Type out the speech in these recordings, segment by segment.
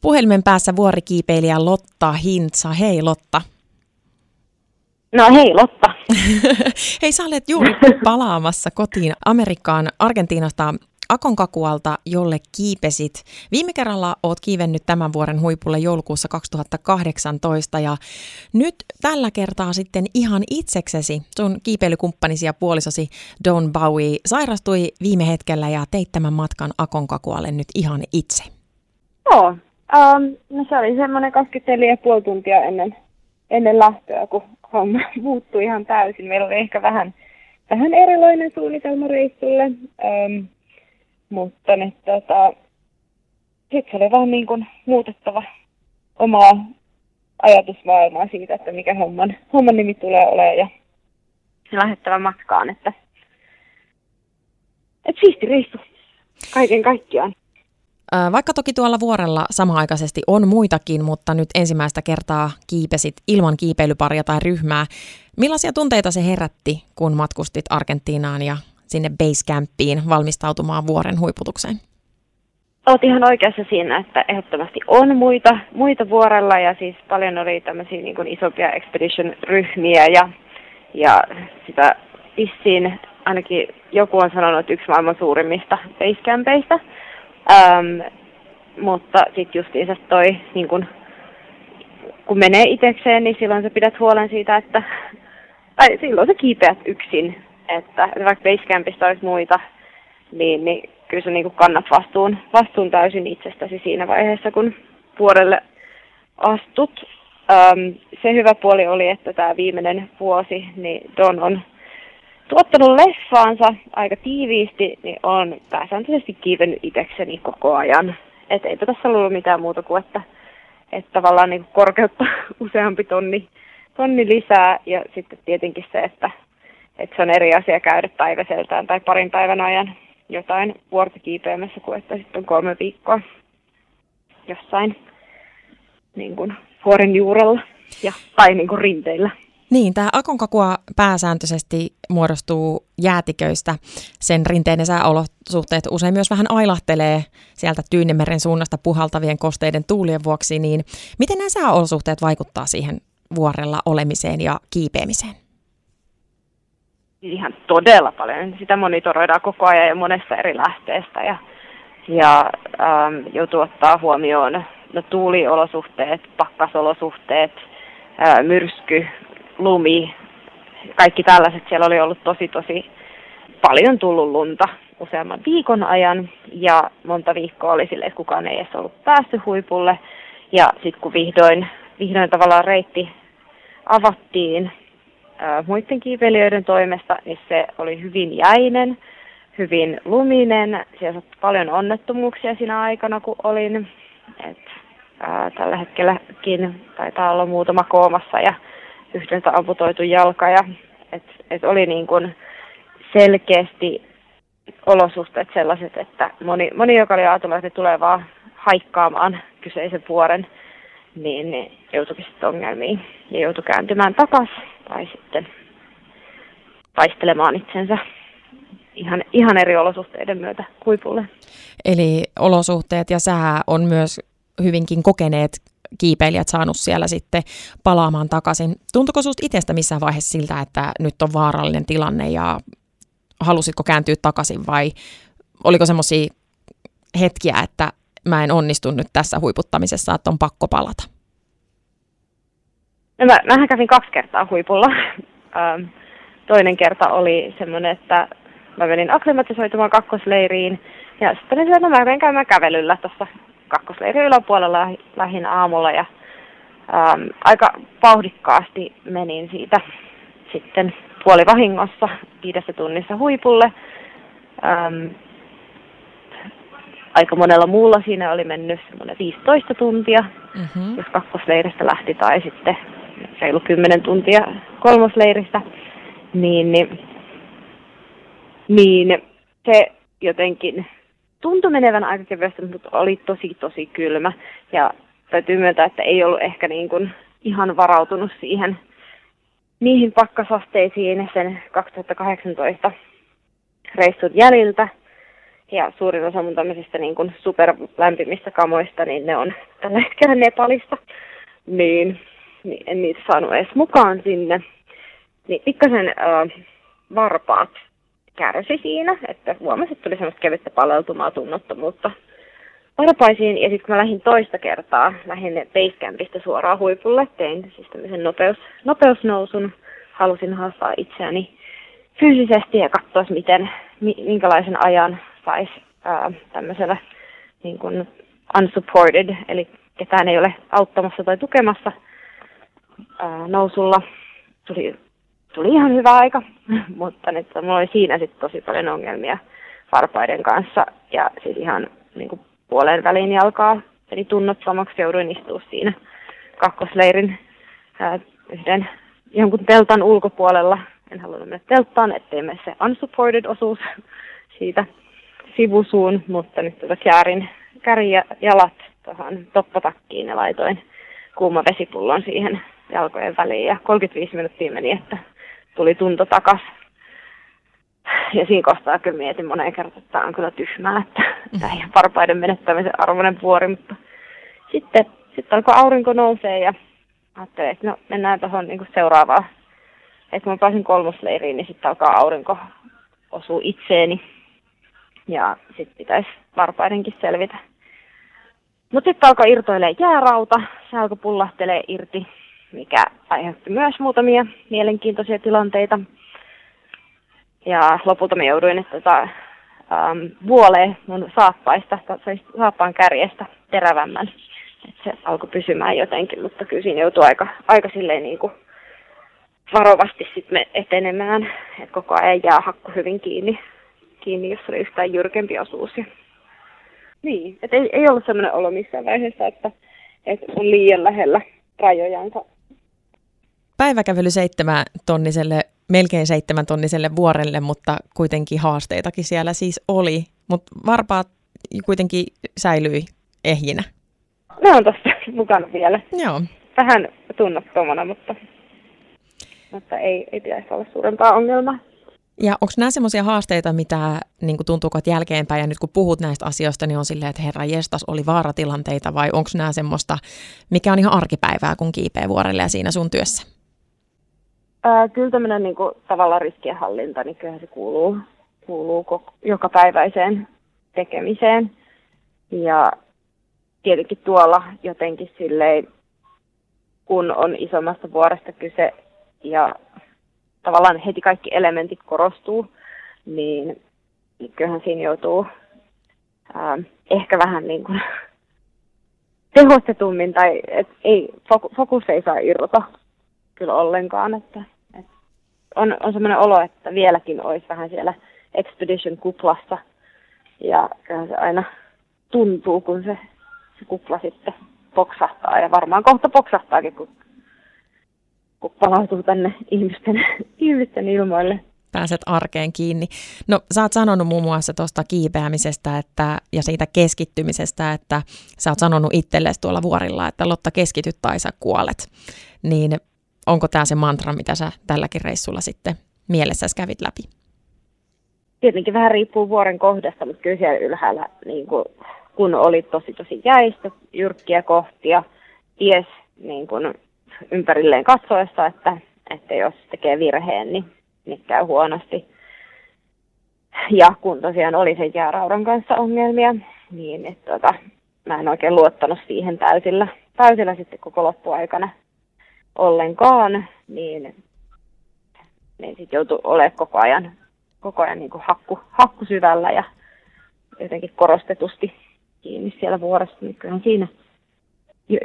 Puhelimen päässä vuorikiipeilijä Lotta Hintsa. Hei Lotta. No hei Lotta. hei, sä olet juuri palaamassa kotiin Amerikkaan Argentiinasta Akonkakualta, jolle kiipesit. Viime kerralla oot kiivennyt tämän vuoden huipulle joulukuussa 2018 ja nyt tällä kertaa sitten ihan itseksesi sun kiipeilykumppanisi ja puolisosi Don Bowie sairastui viime hetkellä ja teit tämän matkan Akonkakualle nyt ihan itse. Joo, um, no se oli semmoinen 24,5 tuntia ennen, ennen lähtöä, kun homma muuttui ihan täysin. Meillä oli ehkä vähän, vähän erilainen suunnitelma reissulle. Um, mutta nyt tota, se oli vähän niin kuin muutettava omaa ajatusmaailmaa siitä, että mikä homman, homman nimi tulee olemaan ja lähettävä matkaan, että, että siisti reissu kaiken kaikkiaan. Vaikka toki tuolla vuorella samaaikaisesti on muitakin, mutta nyt ensimmäistä kertaa kiipesit ilman kiipeilyparia tai ryhmää. Millaisia tunteita se herätti, kun matkustit Argentiinaan ja sinne basecampiin valmistautumaan vuoren huiputukseen? Olet ihan oikeassa siinä, että ehdottomasti on muita, muita vuorella ja siis paljon oli tämmöisiä niin isompia expedition-ryhmiä ja, ja sitä vissiin ainakin joku on sanonut, että yksi maailman suurimmista basecampeista. Ähm, mutta sitten justiinsa toi, niin kun, kun menee itsekseen, niin silloin sä pidät huolen siitä, että tai silloin sä kiipeät yksin että vaikka Basecampista olisi muita, niin, niin kyllä sä niin kannat vastuun, vastuun täysin itsestäsi siinä vaiheessa, kun vuodelle astut. Öm, se hyvä puoli oli, että tämä viimeinen vuosi, niin Don on tuottanut leffaansa aika tiiviisti, niin on pääsääntöisesti kiivennyt itsekseni koko ajan. Et eipä tässä ollut mitään muuta kuin, että, että tavallaan niin korkeutta useampi tonni, tonni lisää ja sitten tietenkin se, että että se on eri asia käydä päiväseltään tai parin päivän ajan jotain vuorta kiipeämässä kuin että sitten kolme viikkoa jossain niin kuin vuoren juurella ja, tai niin kuin rinteillä. Niin, tämä akonkakua pääsääntöisesti muodostuu jäätiköistä. Sen rinteinen sääolosuhteet usein myös vähän ailahtelee sieltä Tyynemeren suunnasta puhaltavien kosteiden tuulien vuoksi. Niin miten nämä sääolosuhteet vaikuttaa siihen vuorella olemiseen ja kiipeämiseen? ihan todella paljon. Sitä monitoroidaan koko ajan ja monesta eri lähteestä ja, ja ähm, joutuu ottaa huomioon no, tuuliolosuhteet, pakkasolosuhteet, myrsky, lumi, kaikki tällaiset. Siellä oli ollut tosi tosi paljon tullut lunta useamman viikon ajan ja monta viikkoa oli sille, että kukaan ei edes ollut päässyt huipulle. Ja sitten kun vihdoin, vihdoin tavallaan reitti avattiin, muiden kiipeilijöiden toimesta, niin se oli hyvin jäinen, hyvin luminen. Siellä paljon onnettomuuksia siinä aikana, kun olin. Et, ää, tällä hetkelläkin taitaa olla muutama koomassa ja yhdeltä amputoitu jalka. Ja, et, et oli niin kuin selkeästi olosuhteet sellaiset, että moni, moni joka oli ajatellut, että tulee vaan haikkaamaan kyseisen vuoren, niin joutuikin sitten ongelmiin ja joutui kääntymään takaisin tai sitten taistelemaan itsensä ihan, ihan eri olosuhteiden myötä huipulle. Eli olosuhteet ja sää on myös hyvinkin kokeneet kiipeilijät saanut siellä sitten palaamaan takaisin. Tuntuiko sinusta itsestä missään vaiheessa siltä, että nyt on vaarallinen tilanne ja halusitko kääntyä takaisin vai oliko semmoisia hetkiä, että mä en onnistu nyt tässä huiputtamisessa, että on pakko palata? No mä, mähän kävin kaksi kertaa huipulla. Toinen kerta oli semmoinen, että mä menin akklimatisoitumaan kakkosleiriin ja sitten olin että mä käymään kävelyllä tuossa kakkosleirin yläpuolella lähin aamulla ja ähm, aika vauhdikkaasti menin siitä sitten puolivahingossa viidessä tunnissa huipulle. Ähm, aika monella muulla siinä oli mennyt semmoinen 15 tuntia, mm-hmm. jos kakkosleiristä lähti, tai sitten reilu 10 tuntia kolmosleiristä, niin, niin, niin se jotenkin tuntui menevän aika kevyesti, mutta oli tosi tosi kylmä. Ja täytyy myöntää, että ei ollut ehkä niin kuin ihan varautunut siihen niihin pakkasasteisiin sen 2018 reissut jäljiltä. ja suurin osa mun tämmöisistä niin kuin superlämpimistä kamoista, niin ne on tällä hetkellä Nepalista. Niin, niin en niitä saanut edes mukaan sinne. Niin pikkasen äh, varpaat kärsi siinä, että huomasin, että tuli semmoista kevyttä paleltumaa tunnottomuutta varpaisiin. Ja sitten kun mä lähdin toista kertaa, lähdin Basecampista suoraan huipulle, tein siis tämmöisen nopeus, nopeusnousun. Halusin haastaa itseäni fyysisesti ja katsoa, miten, minkälaisen ajan saisi tämmöisellä niin kuin unsupported, eli ketään ei ole auttamassa tai tukemassa ää, nousulla. Tuli, tuli ihan hyvä aika, mutta nyt mulla oli siinä sitten tosi paljon ongelmia varpaiden kanssa ja siis ihan niin kuin puoleen väliin jalkaa, eli tunnottomaksi jouduin istua siinä kakkosleirin ää, yhden jonkun teltan ulkopuolella. En halunnut mennä telttaan, ettei mene se unsupported osuus siitä sivusuun, mutta nyt tuota käärin, kärin jalat tuohon toppatakkiin ja laitoin kuuma vesipullon siihen jalkojen väliin ja 35 minuuttia meni, että tuli tunto takas. Ja siinä kohtaa kyllä mietin moneen kertaan, että tämä on kyllä tyhmää, että tämä ei varpaiden menettämisen arvoinen vuori, mutta sitten, sitten alkoi aurinko nousee ja ajattelin, että no mennään tuohon niin seuraavaan. Että kun mä pääsin kolmosleiriin, niin sitten alkaa aurinko osuu itseeni ja sitten pitäisi varpaidenkin selvitä. Mutta sitten alkoi irtoilee jäärauta, se alkoi pullahtelee irti, mikä aiheutti myös muutamia mielenkiintoisia tilanteita. Ja lopulta me jouduin, tota, ähm, vuolee mun saappaista, saappaan kärjestä terävämmän. Et se alkoi pysymään jotenkin, mutta kyllä siinä joutui aika, aika silleen niin kuin varovasti sitten etenemään, että koko ajan jää hakku hyvin kiinni kiinni, jos oli yhtään jyrkempi osuus. Niin, että ei, ei ollut sellainen olo missään vaiheessa, että, että on liian lähellä rajojansa. Päiväkävely seitsemän tonniselle, melkein seitsemän tonniselle vuorelle, mutta kuitenkin haasteitakin siellä siis oli. Mutta varpaat kuitenkin säilyi ehjinä. Ne on tossa mukana vielä. Joo. Vähän tunnottomana, mutta, mutta ei, ei pitäisi olla suurempaa ongelmaa. Ja onko nämä semmoisia haasteita, mitä niin tuntuu, että jälkeenpäin, ja nyt kun puhut näistä asioista, niin on silleen, että herra jestas, oli vaaratilanteita, vai onko nämä semmoista, mikä on ihan arkipäivää, kun kiipee vuorelle ja siinä sun työssä? Ää, kyllä tämmöinen niin tavallaan riskienhallinta, niin kyllähän se kuuluu, kuuluu koko, jokapäiväiseen tekemiseen. Ja tietenkin tuolla jotenkin silleen, kun on isommasta vuoresta kyse ja tavallaan heti kaikki elementit korostuu, niin, niin kyllähän siinä joutuu ää, ehkä vähän niin kuin tehostetummin tai et ei, fokus ei saa irrota kyllä ollenkaan. Että, et on, on sellainen olo, että vieläkin olisi vähän siellä Expedition-kuplassa ja kyllähän se aina tuntuu, kun se, se kupla sitten poksahtaa ja varmaan kohta poksahtaakin, kun kun palautuu tänne ihmisten, ihmisten ilmoille. Pääset arkeen kiinni. No sä oot sanonut muun muassa tuosta kiipeämisestä että, ja siitä keskittymisestä, että sä oot sanonut itsellesi tuolla vuorilla, että Lotta keskityt tai sä kuolet. Niin onko tämä se mantra, mitä sä tälläkin reissulla sitten mielessäsi kävit läpi? Tietenkin vähän riippuu vuoren kohdasta, mutta kyllä siellä ylhäällä, niin kun, kun oli tosi tosi jäistä, jyrkkiä kohtia, ties niin kun ympärilleen katsoessa, että, että jos tekee virheen, niin, niin käy huonosti. Ja kun tosiaan oli sen jääraudan kanssa ongelmia, niin että tota, mä en oikein luottanut siihen täysillä, täysillä sitten koko loppuaikana ollenkaan, niin, niin sitten joutui olemaan koko ajan, koko ajan niin kuin hakku, hakku syvällä ja jotenkin korostetusti kiinni siellä vuorossa, niin kyllähän siinä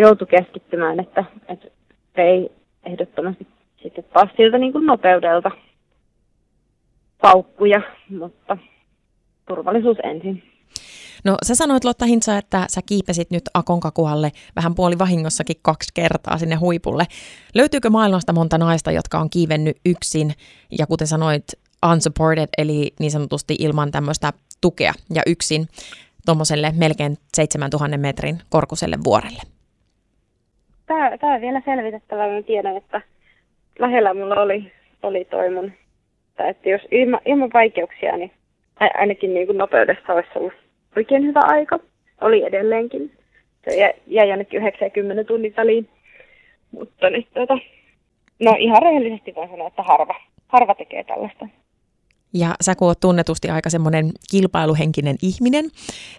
joutui keskittymään, että, että vei ehdottomasti sitten taas siltä niin kuin nopeudelta paukkuja, mutta turvallisuus ensin. No sä sanoit Lotta Hintsa, että sä kiipesit nyt Akonkakualle vähän puoli vahingossakin kaksi kertaa sinne huipulle. Löytyykö maailmasta monta naista, jotka on kiivennyt yksin ja kuten sanoit, unsupported, eli niin sanotusti ilman tämmöistä tukea ja yksin tuommoiselle melkein 7000 metrin korkuselle vuorelle? tämä, tämä on vielä selvitettävä. Mä tiedän, että lähellä mulla oli, oli toi mun, että jos ilman, ilman vaikeuksia, niin ainakin niin kuin nopeudessa olisi ollut oikein hyvä aika. Oli edelleenkin. Se jäi jonnekin 90 tunnin väliin. Mutta nyt tota, no ihan rehellisesti voin sanoa, että harva, harva tekee tällaista. Ja sä kun oot tunnetusti aika semmoinen kilpailuhenkinen ihminen,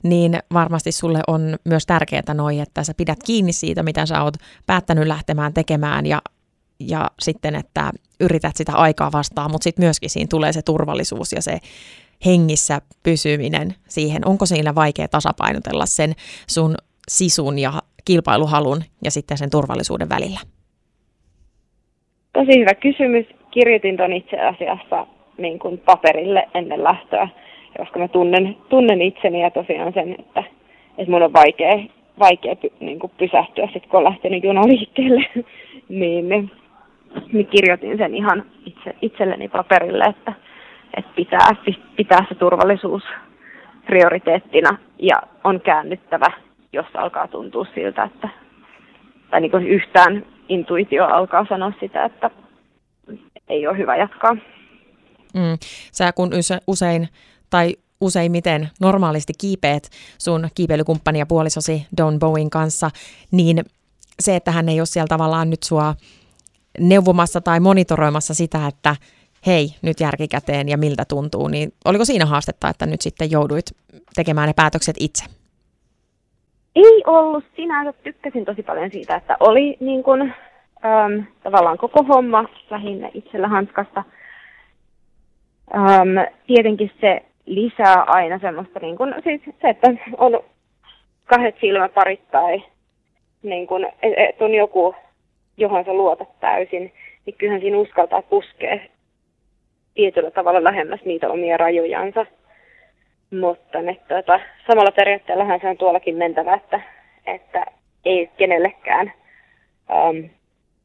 niin varmasti sulle on myös tärkeää noi, että sä pidät kiinni siitä, mitä sä oot päättänyt lähtemään tekemään ja, ja sitten, että yrität sitä aikaa vastaan, mutta sitten myöskin siinä tulee se turvallisuus ja se hengissä pysyminen siihen. Onko siinä vaikea tasapainotella sen sun sisun ja kilpailuhalun ja sitten sen turvallisuuden välillä? Tosi hyvä kysymys. Kirjoitin ton itse asiassa niin kuin paperille ennen lähtöä, koska mä tunnen, tunnen itseni ja tosiaan sen, että, että mun on vaikea, vaikea niin kuin pysähtyä sitten, kun on lähtenyt juna liikkeelle. niin, niin, niin kirjoitin sen ihan itse, itselleni paperille, että, että pitää, pitää se turvallisuus prioriteettina ja on käännyttävä, jos alkaa tuntua siltä, että tai niin kuin yhtään intuitio alkaa sanoa sitä, että ei ole hyvä jatkaa. Mm. Sä kun usein tai useimmiten normaalisti kiipeet sun kiipeilykumppani ja puolisosi Don Bowen kanssa, niin se, että hän ei ole siellä tavallaan nyt sua neuvomassa tai monitoroimassa sitä, että hei, nyt järkikäteen ja miltä tuntuu, niin oliko siinä haastetta, että nyt sitten jouduit tekemään ne päätökset itse? Ei ollut sinänsä. Tykkäsin tosi paljon siitä, että oli niin kuin, äm, tavallaan koko homma lähinnä itsellä hanskasta – Um, tietenkin se lisää aina semmoista, niin kun, siis se, että on kahdet silmäparit tai niin kun, että on joku, johon sä luotat täysin, niin kyllähän siinä uskaltaa puskea tietyllä tavalla lähemmäs niitä omia rajojansa. Mutta ne, tuota, samalla periaatteellahan se on tuollakin mentävä, että, että ei kenellekään um,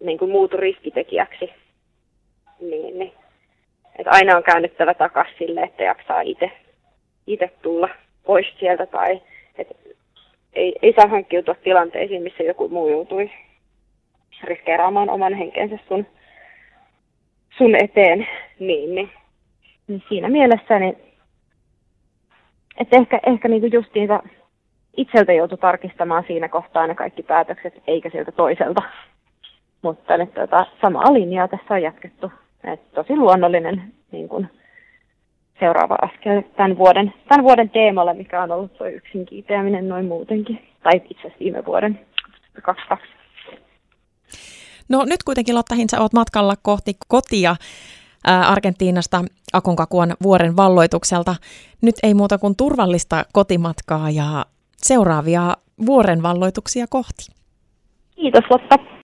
niin kuin muutu riskitekijäksi. Niin, niin että aina on käännyttävä takaisin sille, että jaksaa itse, tulla pois sieltä tai että ei, ei saa hankkiutua tilanteisiin, missä joku muu joutuisi riskeeraamaan oman henkensä sun, sun eteen. Niin, niin, niin siinä mielessä, niin, että ehkä, ehkä niinku just niitä itseltä joutui tarkistamaan siinä kohtaa ne kaikki päätökset, eikä sieltä toiselta. Mutta nyt tota, samaa linjaa tässä on jatkettu et tosi luonnollinen niin kun, seuraava askel tämän vuoden, tämän vuoden teemalle, mikä on ollut tuo yksin kiipeäminen noin muutenkin. Tai itse asiassa viime vuoden 22. No nyt kuitenkin Lotta Hintsa, olet matkalla kohti kotia Argentiinasta Akonkakuan vuoren valloitukselta. Nyt ei muuta kuin turvallista kotimatkaa ja seuraavia vuoren valloituksia kohti. Kiitos Lotta.